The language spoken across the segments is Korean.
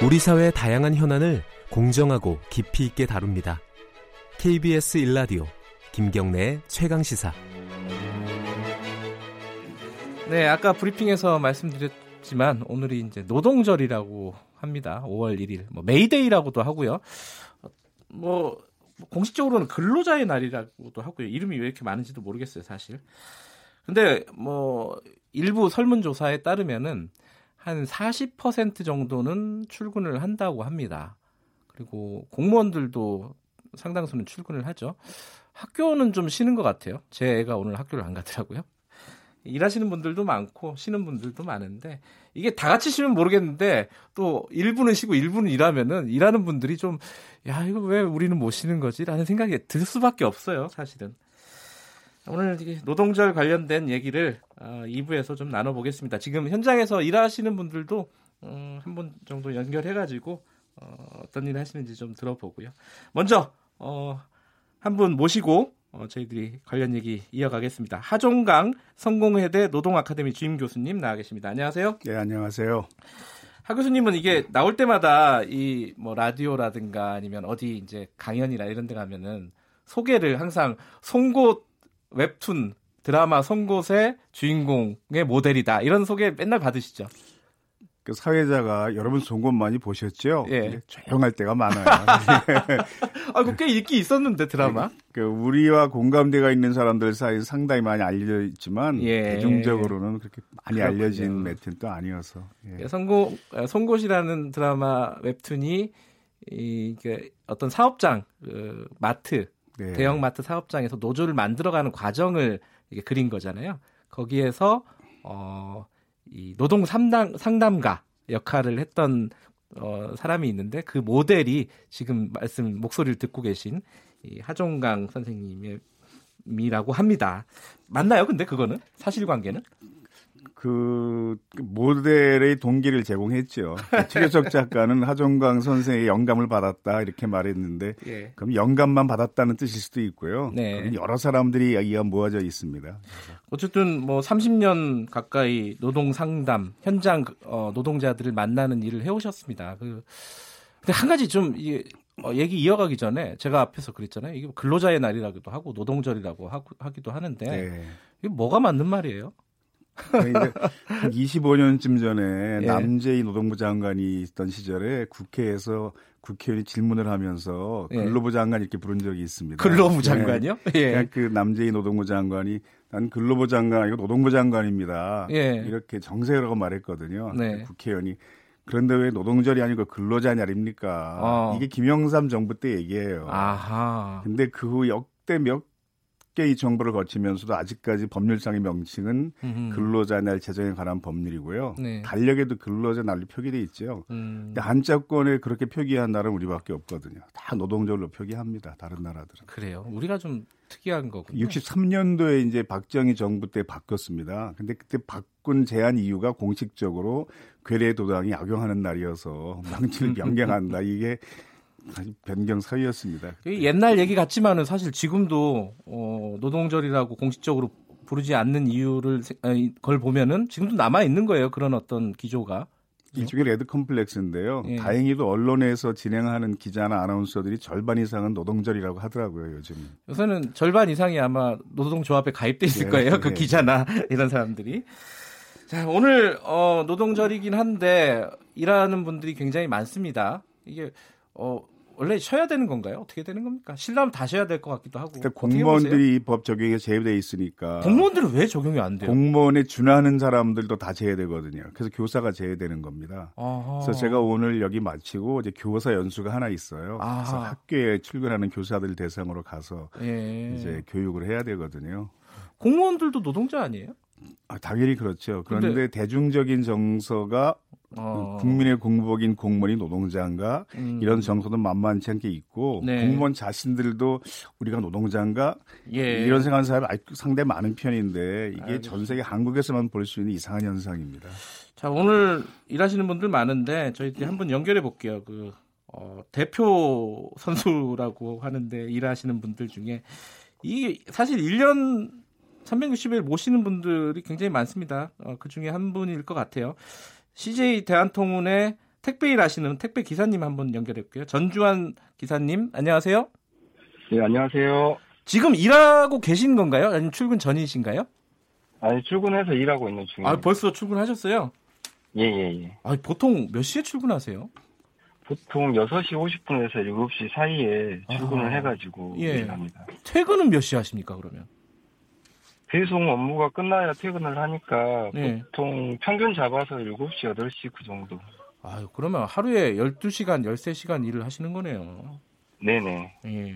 우리 사회의 다양한 현안을 공정하고 깊이 있게 다룹니다. KBS 일라디오 김경래의 최강 시사. 네, 아까 브리핑에서 말씀드렸지만 오늘이 이제 노동절이라고 합니다. 5월 1일. 뭐 메이데이라고도 하고요. 뭐 공식적으로는 근로자의 날이라고도 하고요. 이름이 왜 이렇게 많은지도 모르겠어요, 사실. 근데 뭐 일부 설문조사에 따르면은 한 40% 정도는 출근을 한다고 합니다. 그리고 공무원들도 상당수는 출근을 하죠. 학교는 좀 쉬는 것 같아요. 제 애가 오늘 학교를 안 가더라고요. 일하시는 분들도 많고 쉬는 분들도 많은데 이게 다 같이 쉬면 모르겠는데 또 일부는 쉬고 일부는 일하면은 일하는 분들이 좀 야 이거 왜 우리는 못 쉬는 거지라는 생각이 들 수밖에 없어요 사실은 오늘 노동절 관련된 얘기를 어, 2부에서 좀 나눠보겠습니다 지금 현장에서 일하시는 분들도 음, 한번 정도 연결해가지고 어, 어떤 일 하시는지 좀 들어보고요 먼저 어, 한분 모시고 어, 저희들이 관련 얘기 이어가겠습니다. 하종강 성공회대 노동아카데미 주임 교수님 나와 계십니다. 안녕하세요. 네, 안녕하세요. 하 교수님은 이게 나올 때마다 이 뭐 라디오라든가 아니면 어디 이제 강연이나 이런 데 가면은 소개를 항상 송곳 웹툰 드라마 송곳의 주인공의 모델이다. 이런 소개 맨날 받으시죠. 그 사회자가 여러분 송곳 많이 보셨죠? 예. 조용할 때가 많아요. 아, 그꽤 인기 있었는데 드라마. 그 우리와 공감대가 있는 사람들 사이에 상당히 많이 알려져 있지만 예. 대중적으로는 그렇게 많이 그렇군요. 알려진 또 아니어서. 예. 송곳 송곳이라는 드라마 웹툰이 이게 어떤 사업장 그 마트 네. 대형 마트 사업장에서 노조를 만들어가는 과정을 이게 그린 거잖아요. 거기에서 어, 이 노동 상담 상담가 역할을 했던 어, 사람이 있는데 그 모델이 지금 말씀 목소리를 듣고 계신 이 하종강 선생님이라고 합니다. 맞나요? 근데 그거는 사실관계는? 그 모델의 동기를 제공했죠. 최교석 작가는 하종강 선생의 영감을 받았다 이렇게 말했는데 예. 그럼 영감만 받았다는 뜻일 수도 있고요. 네. 여러 사람들이 이야기가 모아져 있습니다. 어쨌든 뭐 30년 가까이 노동 상담 현장 어, 노동자들을 만나는 일을 해오셨습니다. 그 근데 한 가지 좀 이, 어, 얘기 이어가기 전에 제가 앞에서 그랬잖아요. 이게 근로자의 날이라고도 하고 노동절이라고 하기도 하는데 네. 이게 뭐가 맞는 말이에요? 이제 한 25년쯤 전에 예. 남재희 노동부 장관이 있던 시절에 국회에서 국회의원이 질문을 하면서 예. 근로부 장관 이렇게 부른 적이 있습니다. 근로부 네. 장관이요? 예. 그러니까 그 남재희 노동부 장관이 난 근로부 장관 아니고 노동부 장관입니다. 예. 이렇게 정색이라고 말했거든요. 네. 국회의원이 그런데 왜 노동절이 아니고 근로자 날입니까? 어. 이게 김영삼 정부 때 얘기예요. 아하. 근데 그 후 역대 몇 개의 정부를 거치면서도 아직까지 법률상의 명칭은 음흠. 근로자 날 제정에 관한 법률이고요. 네. 달력에도 근로자 날로 표기돼 있죠. 음. 근데 한자권에 그렇게 표기한 나라는 우리밖에 없거든요. 다 노동절로 표기합니다. 다른 나라들은. 그래요. 우리가 좀 특이한 거군요. 63년도에 이제 박정희 정부 때 바뀌었습니다. 근데 그때 바꾼 제한 이유가 공식적으로 괴뢰 도당이 악용하는 날이어서 명칭을 변경한다. 이게 변경 사유였습니다. 옛날 얘기 같지만은 사실 지금도 어, 노동절이라고 공식적으로 부르지 않는 이유를 세- 아니, 걸 보면은 지금도 남아 있는 거예요. 그런 어떤 기조가. 일종의 red complex인데요. 예. 다행히도 언론에서 진행하는 기자나 아나운서들이 절반 이상은 노동절이라고 하더라고요, 요즘. 요새는 절반 이상이 아마 노동조합에 가입돼 있을 네, 거예요. 그 네. 기자나 이런 사람들이. 자, 오늘 어, 노동절이긴 한데 일하는 분들이 굉장히 많습니다. 이게 어, 원래 쉬어야 되는 건가요? 어떻게 되는 겁니까? 쉬려면 다 쉬어야 될 것 같기도 하고. 그러니까? 공무원들이 이 법 적용에 제외돼 있으니까 공무원들은 왜 적용이 안 돼요? 공무원에 준하는 사람들도 다 제외되거든요. 그래서 교사가 제외되는 겁니다. 아하. 그래서 제가 오늘 여기 마치고 이제 교사 연수가 하나 있어요. 아하. 그래서 학교에 출근하는 교사들 대상으로 가서 예. 이제 교육을 해야 되거든요. 공무원들도 노동자 아니에요? 아, 당연히 그렇죠. 그런데 근데- 대중적인 정서가 어. 국민의 공복인 공무원이 노동자인가 음. 이런 정서도 만만치 않게 있고 네. 공무원 자신들도 우리가 노동자인가 예. 이런 생각하는 사람이 상당히 많은 편인데 이게 알겠습니다. 전 세계 한국에서만 볼 수 있는 이상한 현상입니다. 자 오늘 일하시는 분들 많은데 저희들이 한번 연결해 볼게요. 그 어, 대표 선수라고 하는데 일하시는 분들 중에 이 사실 1년 360일 모시는 분들이 굉장히 많습니다. 어, 그 중에 한 분일 것 같아요. CJ 대한통운의 택배 일 하시는 택배 기사님 한번 연결해 볼게요. 전주환 기사님, 안녕하세요. 네, 안녕하세요. 지금 일하고 계신 건가요? 아니면 출근 전이신가요? 아니, 출근해서 일하고 있는 중이에요. 아, 벌써 출근하셨어요? 예, 예, 예. 아, 보통 몇 시에 출근하세요? 보통 6시 50분에서 7시 사이에 출근을 아, 해가지고 예. 일합니다. 퇴근은 몇 시에 하십니까, 그러면? 배송 업무가 끝나야 퇴근을 하니까 네. 보통 평균 잡아서 7시, 8시 그 정도. 아유, 그러면 하루에 12시간, 13시간 일을 하시는 거네요. 네네. 예.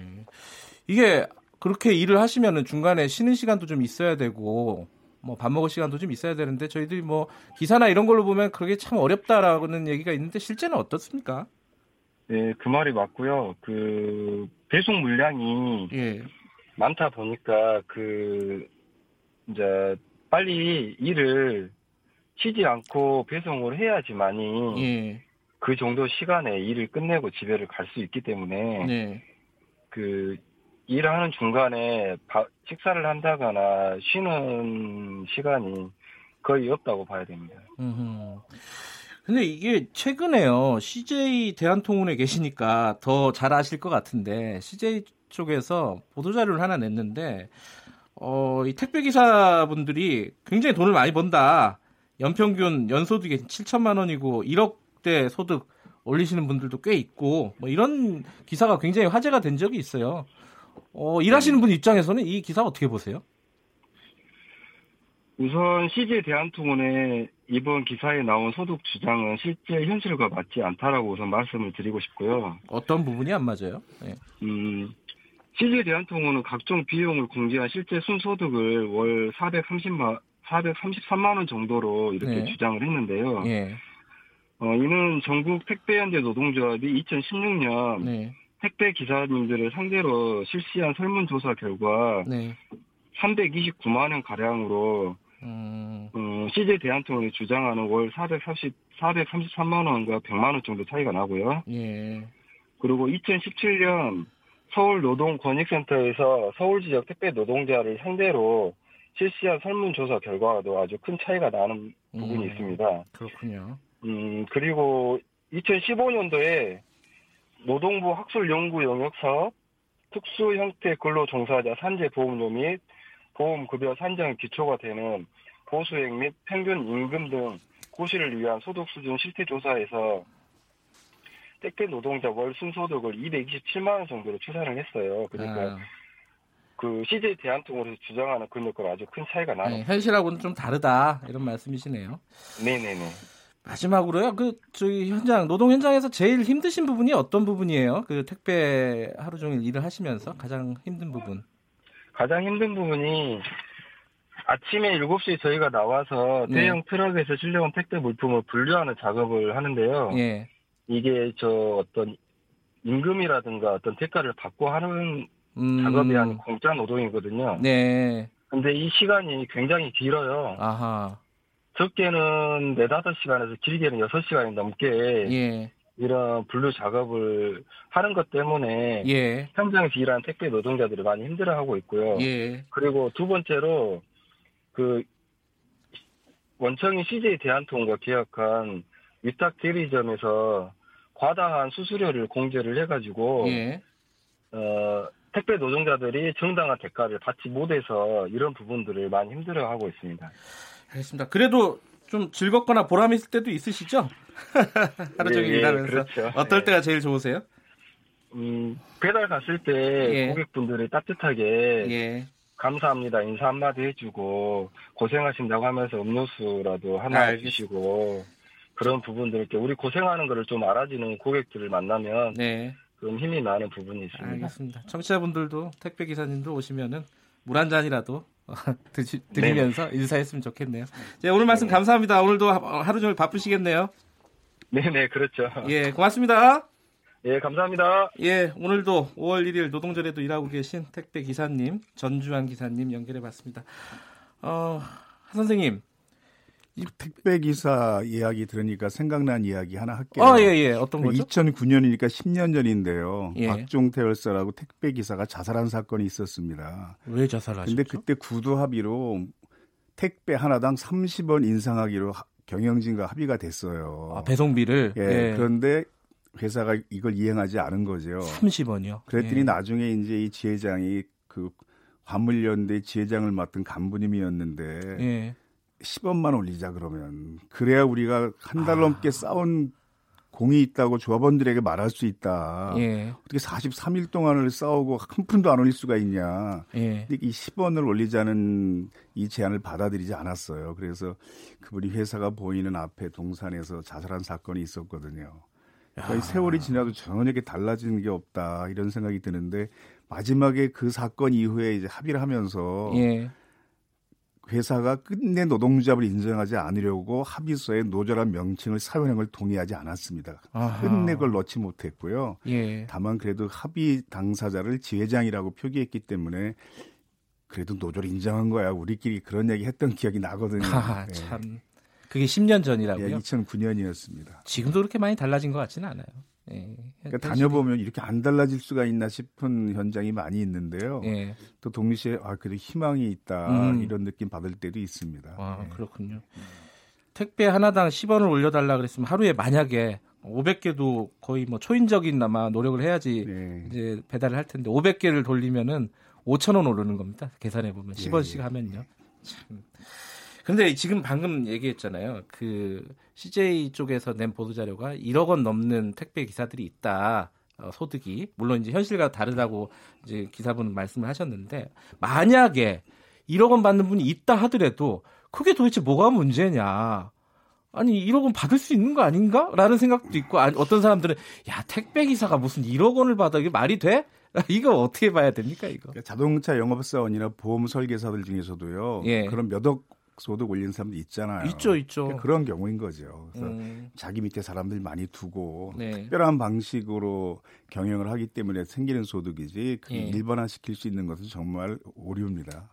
이게 그렇게 일을 하시면은 중간에 쉬는 시간도 좀 있어야 되고 뭐 밥 먹을 시간도 좀 있어야 되는데 저희들이 뭐 기사나 이런 걸로 보면 그게 참 어렵다라는 얘기가 있는데 실제는 어떻습니까? 네, 그 말이 맞고요. 그 배송 물량이 예. 많다 보니까 그 이제 빨리 일을 쉬지 않고 배송을 해야지만이 예. 그 정도 시간에 일을 끝내고 집에를 갈 수 있기 때문에 네. 그 일하는 중간에 바- 식사를 한다거나 쉬는 시간이 거의 없다고 봐야 됩니다. 근데 이게 최근에요. CJ 대한통운에 계시니까 더 잘 아실 것 같은데 CJ 쪽에서 보도 자료를 하나 냈는데 어, 이 택배 기사분들이 굉장히 돈을 많이 번다. 연평균 연소득이 7천만 원이고 1억대 소득 올리시는 분들도 꽤 있고 뭐 이런 기사가 굉장히 화제가 된 적이 있어요. 어, 일하시는 분 입장에서는 이 기사 어떻게 보세요? 우선 CJ 대한통운의 이번 기사에 나온 소득 주장은 실제 현실과 맞지 않다라고 우선 말씀을 드리고 싶고요. 어떤 부분이 안 맞아요? 네. 음, CJ 대한통운은 각종 비용을 공제한 실제 순소득을 월 430만 433만 원 정도로 이렇게 네. 주장을 했는데요. 예. 어, 이는 전국 택배연대 노동조합이 2016년 네. 택배 기사님들을 상대로 실시한 설문조사 결과 네. 329만 원 가량으로 음, 어, CJ 대한통운이 주장하는 월 430, 433만 원과 100만 원 정도 차이가 나고요. 예. 그리고 2017년 서울 노동 권익센터에서 서울 지역 택배 노동자를 상대로 실시한 설문조사 결과도 아주 큰 차이가 나는 부분이 음. 있습니다. 그렇군요. 음, 그리고 2015년도에 노동부 학술연구 영역 사업 특수 형태 근로 종사자 산재 보험료 및 보험급여 산정 기초가 되는 보수액 및 평균 임금 등 고시를 위한 소득 수준 실태 조사에서 택배 노동자 월 순소득을 227만 원 정도로 추산을 했어요. 그러니까 아, 그 CJ 대한통운에서 주장하는 금액과 아주 큰 차이가 나는. 네, 현실하고는 좀 다르다 이런 말씀이시네요. 네네네. 마지막으로요. 그 저희 현장 노동 현장에서 제일 힘드신 부분이 어떤 부분이에요? 그 택배 하루 종일 일을 하시면서 가장 힘든 부분. 가장 힘든 부분이 아침에 7시에 저희가 나와서 네. 대형 트럭에서 실려온 택배 물품을 분류하는 작업을 하는데요. 예. 이게 저 어떤 임금이라든가 어떤 대가를 받고 하는 음, 작업이 아닌 공짜 노동이거든요. 네. 근데 이 시간이 굉장히 길어요. 아하. 적게는 4, 5시간에서 길게는 6시간이 넘게 예. 이런 분류 작업을 하는 것 때문에 예. 현장에서 일하는 택배 노동자들이 많이 힘들어하고 있고요. 예. 그리고 두 번째로 그 원청이 CJ 대한통운과 계약한 위탁 대리점에서 과다한 수수료를 공제를 해가지고 예. 어, 택배 노동자들이 정당한 대가를 받지 못해서 이런 부분들을 많이 힘들어하고 있습니다. 알겠습니다. 그래도 좀 즐겁거나 보람 있을 때도 있으시죠? 하루 종일 예, 예, 일하면서. 그렇죠. 어떨 예. 때가 제일 좋으세요? 음, 배달 갔을 때 예. 고객분들이 따뜻하게 예. 감사합니다 인사 한마디 해주고 고생하신다고 하면서 음료수라도 하나 알겠습니다. 주시고 그런 부분들 이렇게 우리 고생하는 거를 좀 알아주는 고객들을 만나면 네. 좀 힘이 나는 부분이 있습니다. 알겠습니다. 청취자분들도 택배 기사님도 오시면은 물 한 잔이라도 드시, 드리면서 인사했으면 좋겠네요. 네, 오늘 말씀 감사합니다. 오늘도 하- 하루 종일 바쁘시겠네요. 네네 그렇죠. 예, 고맙습니다. 예 감사합니다. 예, 오늘도 5월 1일 노동절에도 일하고 계신 택배 기사님 전주환 기사님 연결해봤습니다. 어, 한 선생님. 택배 기사 이야기 들으니까 생각난 이야기 하나 할게요. 어, 예, 예. 어떤 거죠? 2009년이니까 10년 전인데요. 예. 박종태 열사라고 택배 기사가 자살한 사건이 있었습니다. 왜 자살하셨죠? 근데 그때 구두 합의로 택배 하나당 30원 인상하기로 하- 경영진과 합의가 됐어요. 아, 배송비를 예, 예. 그런데 회사가 이걸 이행하지 않은 거죠. 30원이요. 그랬더니 예. 나중에 이제 이 지회장이 그 화물연대 지회장을 맡은 간부님이었는데 예. 10원만 올리자 그러면 그래야 우리가 한달 아. 넘게 싸운 공이 있다고 조합원들에게 말할 수 있다. 예. 어떻게 43일 동안을 싸우고 한 푼도 안 올릴 수가 있냐. 예. 근데 이 10원을 올리자는 이 제안을 받아들이지 않았어요. 그래서 그분이 회사가 보이는 앞에 동산에서 자살한 사건이 있었거든요. 그러니까 이 세월이 지나도 전혀 달라지는 게 없다 이런 생각이 드는데 마지막에 그 사건 이후에 이제 합의를 하면서 예. 회사가 끝내 노동조합을 인정하지 않으려고 합의서에 노조란 명칭을 사용을 동의하지 않았습니다. 아하. 끝내 그걸 넣지 못했고요. 예. 다만 그래도 합의 당사자를 지회장이라고 표기했기 때문에 그래도 노조를 인정한 거야. 우리끼리 그런 얘기 했던 기억이 나거든요. 하, 예. 참. 그게 10년 전이라고요? 예, 2009년이었습니다. 지금도 그렇게 많이 달라진 것 같지는 않아요. 예. 그러니까 다녀보면 이렇게 안 달라질 수가 있나 싶은 현장이 많이 있는데요. 예. 또 동시에 아 그래도 희망이 있다 음. 이런 느낌 받을 때도 있습니다. 아, 예. 그렇군요. 택배 하나당 10원을 올려달라 그랬으면 하루에 만약에 500개도 거의 뭐 초인적인 나마 노력을 해야지 네. 이제 배달을 할 텐데 500개를 돌리면은 5천 원 오르는 겁니다. 계산해 보면 예, 10원씩 예. 하면요. 참. 근데 지금 방금 얘기했잖아요. 그 CJ 쪽에서 낸 보도 자료가 1억 원 넘는 택배 기사들이 있다. 어, 소득이 물론 이제 현실과 다르다고 이제 기사분 말씀을 하셨는데 만약에 1억 원 받는 분이 있다 하더라도 그게 도대체 뭐가 문제냐? 아니 1억 원 받을 수 있는 거 아닌가? 라는 생각도 있고 아니, 어떤 사람들은 야 택배 기사가 무슨 1억 원을 받아 이게 말이 돼? 이거 어떻게 봐야 됩니까 이거? 그러니까 자동차 영업사원이나 보험 설계사들 중에서도요. 예. 그런 몇억 소득 올리는 사람도 있잖아요. 있죠 있죠. 그러니까 그런 경우인 거죠. 그래서 음, 자기 밑에 사람들 많이 두고 네. 특별한 방식으로 경영을 하기 때문에 생기는 소득이지 그 예. 일반화 시킬 수 있는 것은 정말 오류입니다.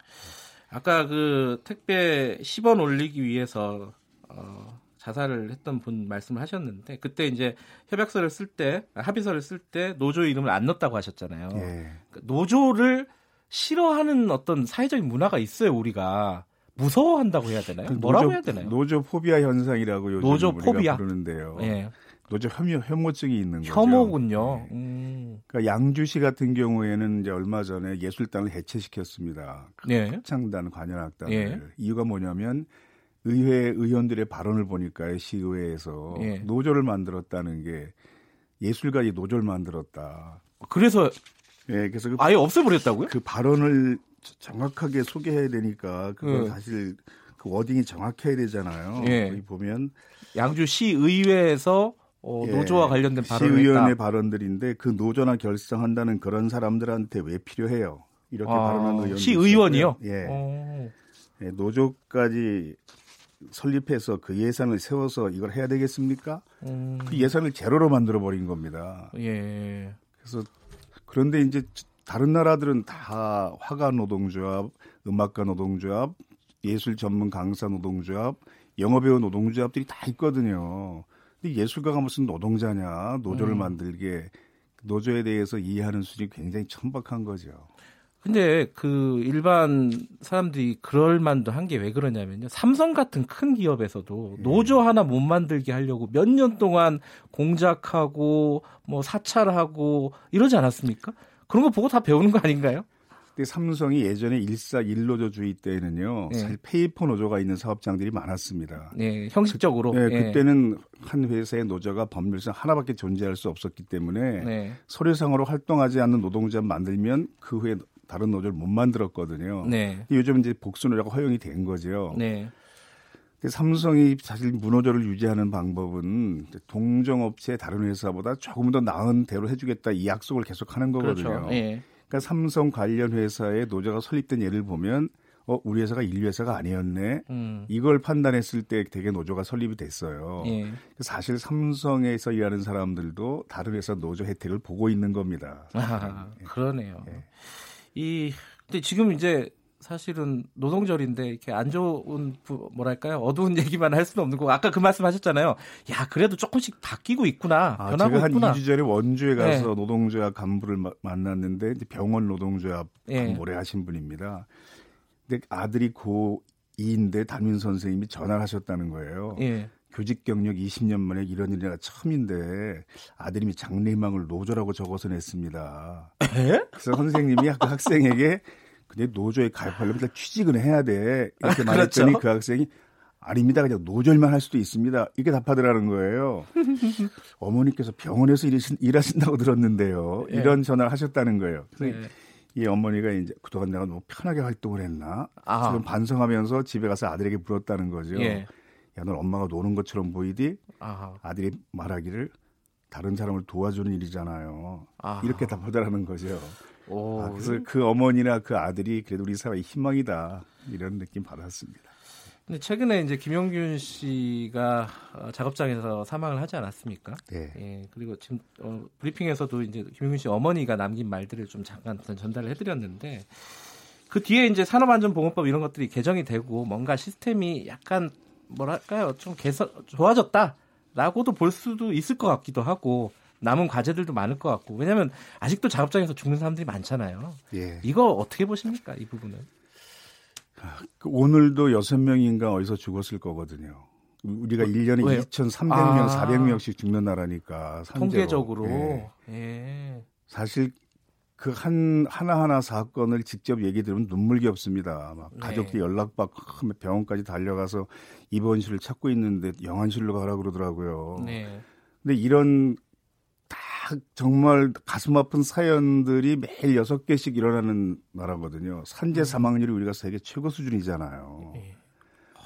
아까 그 택배 10원 올리기 위해서 어, 자살을 했던 분 말씀을 하셨는데 그때 이제 협약서를 쓸 때 합의서를 쓸 때 노조 이름을 안 넣었다고 하셨잖아요. 예. 그 노조를 싫어하는 어떤 사회적인 문화가 있어요 우리가 무서워한다고 해야 되나요? 그 뭐라고 노조, 해야 되나요? 노조 포비아 현상이라고 요즘 노조 우리가 포비아? 부르는데요. 예, 노조 혐오, 혐오증이 있는 거죠. 혐오군요. 예. 음, 그러니까 양주시 같은 경우에는 이제 얼마 전에 예술단을 해체시켰습니다. 네, 창단 관현악단을 예. 이유가 뭐냐면 의회 의원들의 발언을 보니까 시의회에서 예. 노조를 만들었다는 게 예술가의 노조를 만들었다. 그래서 예, 그래서 그, 아예 없애버렸다고요? 그 발언을 정확하게 소개해야 되니까 그건 예. 사실 그 워딩이 정확해야 되잖아요. 예. 보면 양주 시 의회에서 어, 예, 노조와 관련된 발언을 시의원의. 발언들인데 그 노조나 결성한다는 그런 사람들한테 왜 필요해요? 이렇게 발언하는 의원도 시의원이요? 있었고요. 예. 어, 예, 노조까지 설립해서 그 예산을 세워서 이걸 해야 되겠습니까? 음, 그 예산을 제로로 만들어 버린 겁니다. 예, 그래서 그런데 이제 다른 나라들은 다 화가 노동조합, 음악가 노동조합, 예술 전문 강사 노동조합, 영어배우 노동조합들이 다 있거든요. 근데 예술가가 무슨 노동자냐, 노조를 음. 만들게 노조에 대해서 이해하는 수준이 굉장히 천박한 거죠. 근데 그 일반 사람들이 그럴 만도 한 게 왜 그러냐면요. 삼성 같은 큰 기업에서도 예. 노조 하나 못 만들게 하려고 몇 년 동안 공작하고 뭐 사찰하고 이러지 않았습니까? 그런 거 보고 다 배우는 거 아닌가요? 근데 삼성이 예전에 일사 일노조주의 때는요, 예. 사실 paper 노조가 있는 사업장들이 많았습니다. 네, 형식적으로. 네, 예. 그때는 한 회사의 노조가 법률상 하나밖에 존재할 수 없었기 때문에 네. 서류상으로 활동하지 않는 노동자 만들면 그 후에 다른 노조를 못 만들었거든요. 네. 요즘 이제 복수 노조가 허용이 된 거죠. 네. 근데 삼성이 사실 무노조를 유지하는 방법은 동종업체 다른 회사보다 조금 더 나은 대로 해주겠다 이 약속을 계속하는 거거든요. 그렇죠. 예. 그러니까 삼성 관련 회사의 노조가 설립된 예를 보면 어 우리 회사가 인류 회사가 아니었네. 음. 이걸 판단했을 때 되게 노조가 설립이 됐어요. 예. 사실 삼성에서 일하는 사람들도 다른 회사 노조 혜택을 보고 있는 겁니다. 아, 예. 그러네요. 예. 이 근데 지금 이제 사실은 노동절인데 이렇게 안 좋은 부- 뭐랄까요 어두운 얘기만 할 수는 없는 거고 아까 그 말씀하셨잖아요. 야 그래도 조금씩 바뀌고 있구나 아, 변하고 제가 한 있구나. 2주 전에 원주에 가서 네. 노동조합 간부를 마- 만났는데 이제 병원 노동조합 예. 오래 하신 분입니다. 근데 아들이 고 이인대 담임 선생님이 전화를 하셨다는 거예요. 예. 교직 경력 20년 만에 이런 일이 처음인데 아들님이 장래희망을 노조라고 적어서 냈습니다. 에? 그래서 선생님이 그 학생에게 근데 노조에 가입하려면 일단 취직을 해야 돼 이렇게 아, 말했더니 그렇죠. 그 학생이 아닙니다 그냥 노조일만 할 수도 있습니다 이렇게 답하더라는 거예요. 어머니께서 병원에서 일하신, 일하신다고 들었는데요. 예. 이런 전화를 하셨다는 거예요. 네. 이 어머니가 이제 그동안 내가 너무 편하게 활동을 했나 아. 지금 반성하면서 집에 가서 아들에게 물었다는 거죠. 예. 야, 넌 엄마가 노는 것처럼 보이디? 아하. 아들이 말하기를 다른 사람을 도와주는 일이잖아요. 아하. 이렇게 답하더라는 거죠. 오. 아, 그래서 그 어머니나 그 아들이 그래도 우리 사회의 희망이다 이런 느낌 받았습니다. 근데 최근에 이제 김용균 씨가 어, 작업장에서 사망을 하지 않았습니까? 네. 예, 그리고 지금 어, 브리핑에서도 이제 김용균 씨 어머니가 남긴 말들을 좀 잠깐 전달을 해드렸는데 그 뒤에 이제 산업안전보건법 이런 것들이 개정이 되고 뭔가 시스템이 약간 뭐랄까요 좀 개선 좋아졌다라고도 볼 수도 있을 것 같기도 하고 남은 과제들도 많을 것 같고 왜냐하면 아직도 작업장에서 죽는 사람들이 많잖아요. 예. 이거 어떻게 보십니까 이 부분은? 그 오늘도 여섯 명인가 어디서 죽었을 거거든요. 우리가 일년에 왜요? 2,300명, 아. 400명씩 죽는 나라니까 산재로. 통계적으로 예. 예. 사실 그 한 하나하나 사건을 직접 얘기 들으면 눈물겹습니다. 막 네. 가족들이 연락받고 병원까지 달려가서 입원실을 찾고 있는데 영안실로 가라 그러더라고요. 네. 근데 이런 다 정말 가슴 아픈 사연들이 매일 여섯 개씩 일어나는 나라거든요. 산재 사망률이 우리가 세계 최고 수준이잖아요. 예.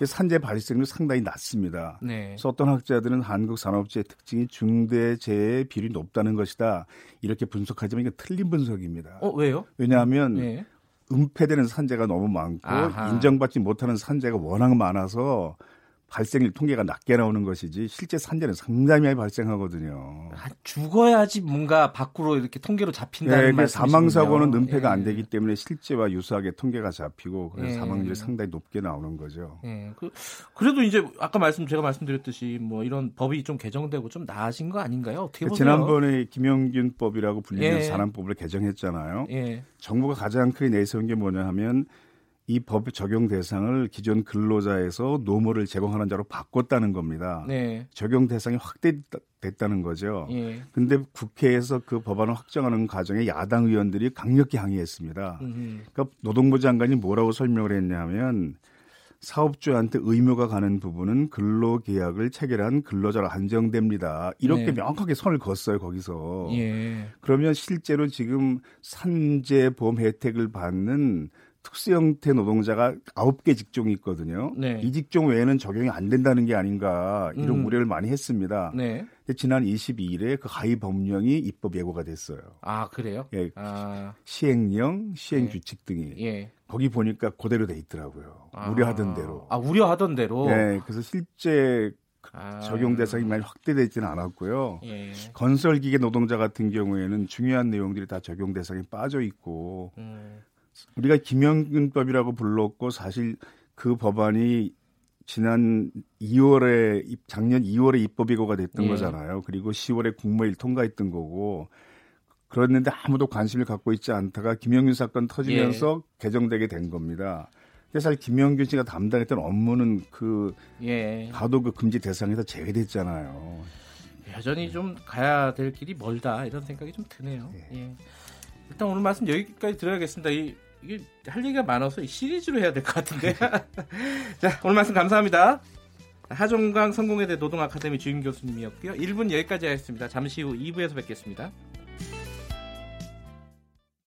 산재 발생률 상당히 낮습니다. 네. 그래서 어떤 학자들은 한국 산업재해 특징이 중대재해 비율이 높다는 것이다. 이렇게 분석하지만 이게 틀린 분석입니다. 어 왜요? 왜냐하면 네. 은폐되는 산재가 너무 많고 아하. 인정받지 못하는 산재가 워낙 많아서 발생률 통계가 낮게 나오는 것이지 실제 산재는 상당히 많이 발생하거든요. 아, 죽어야지 뭔가 밖으로 이렇게 통계로 잡힌다는 네, 그 말씀이시군요. 사망 사고는 은폐가 예. 안 되기 때문에 실제와 유사하게 통계가 잡히고 그래서 예. 사망률이 상당히 높게 나오는 거죠. 예. 그, 그래도 이제 아까 말씀 제가 말씀드렸듯이 뭐 이런 법이 좀 개정되고 좀 나아진 거 아닌가요? 어떻게 그 보세요? 지난번에 김영균법이라고 불리는 예. 산안법을 개정했잖아요. 예. 정부가 가장 크게 내세운 게 뭐냐 하면 이 법 적용 대상을 기존 근로자에서 노무를 제공하는 자로 바꿨다는 겁니다. 네. 적용 대상이 확대됐다는 거죠. 예. 근데 국회에서 그 법안을 확정하는 과정에 야당 의원들이 강력히 항의했습니다. 음. 그러니까 노동부 장관이 뭐라고 설명을 했냐면 사업주한테 의무가 가는 부분은 근로계약을 체결한 근로자로 한정됩니다. 이렇게 네. 명확하게 선을 그었어요 거기서. 예. 그러면 실제로 지금 산재보험 혜택을 받는 특수 형태 노동자가 아홉 개 직종이 있거든요. 네. 이 직종 외에는 적용이 안 된다는 게 아닌가 이런 음. 우려를 많이 했습니다. 네. 근데 지난 22일에 그 하위 법령이 입법 예고가 됐어요. 아 그래요? 예, 아 시행령, 시행 네. 규칙 등이 예. 거기 보니까 그대로 돼 있더라고요. 아. 우려하던 대로. 아 우려하던 대로. 네, 그래서 실제 아. 적용 대상이 많이 확대되지는 않았고요. 예. 건설 기계 노동자 같은 경우에는 중요한 내용들이 다 적용 대상에 빠져 있고 음. 우리가 김영균법이라고 불렀고 사실 그 법안이 지난 2월에 입- 작년 2월에 입법 예고가 됐던 예. 거잖아요. 그리고 10월에 국무회의 통과했던 거고 그랬는데 아무도 관심을 갖고 있지 않다가 김영균 사건 터지면서 예. 개정되게 된 겁니다. 근데 사실 김영균 씨가 담당했던 업무는 그 예. 가도 그 금지 대상에서 제외됐잖아요. 여전히 좀 가야 될 길이 멀다 이런 생각이 좀 드네요. 예. 일단 오늘 말씀 여기까지 드려야겠습니다. 이, 이게 할 얘기가 많아서 이 시리즈로 해야 될 것 같은데. 자 오늘 말씀 감사합니다. 하종강 성공회대 노동아카데미 주임 교수님이었고요. 1분 여기까지 하겠습니다. 잠시 후 2부에서 뵙겠습니다.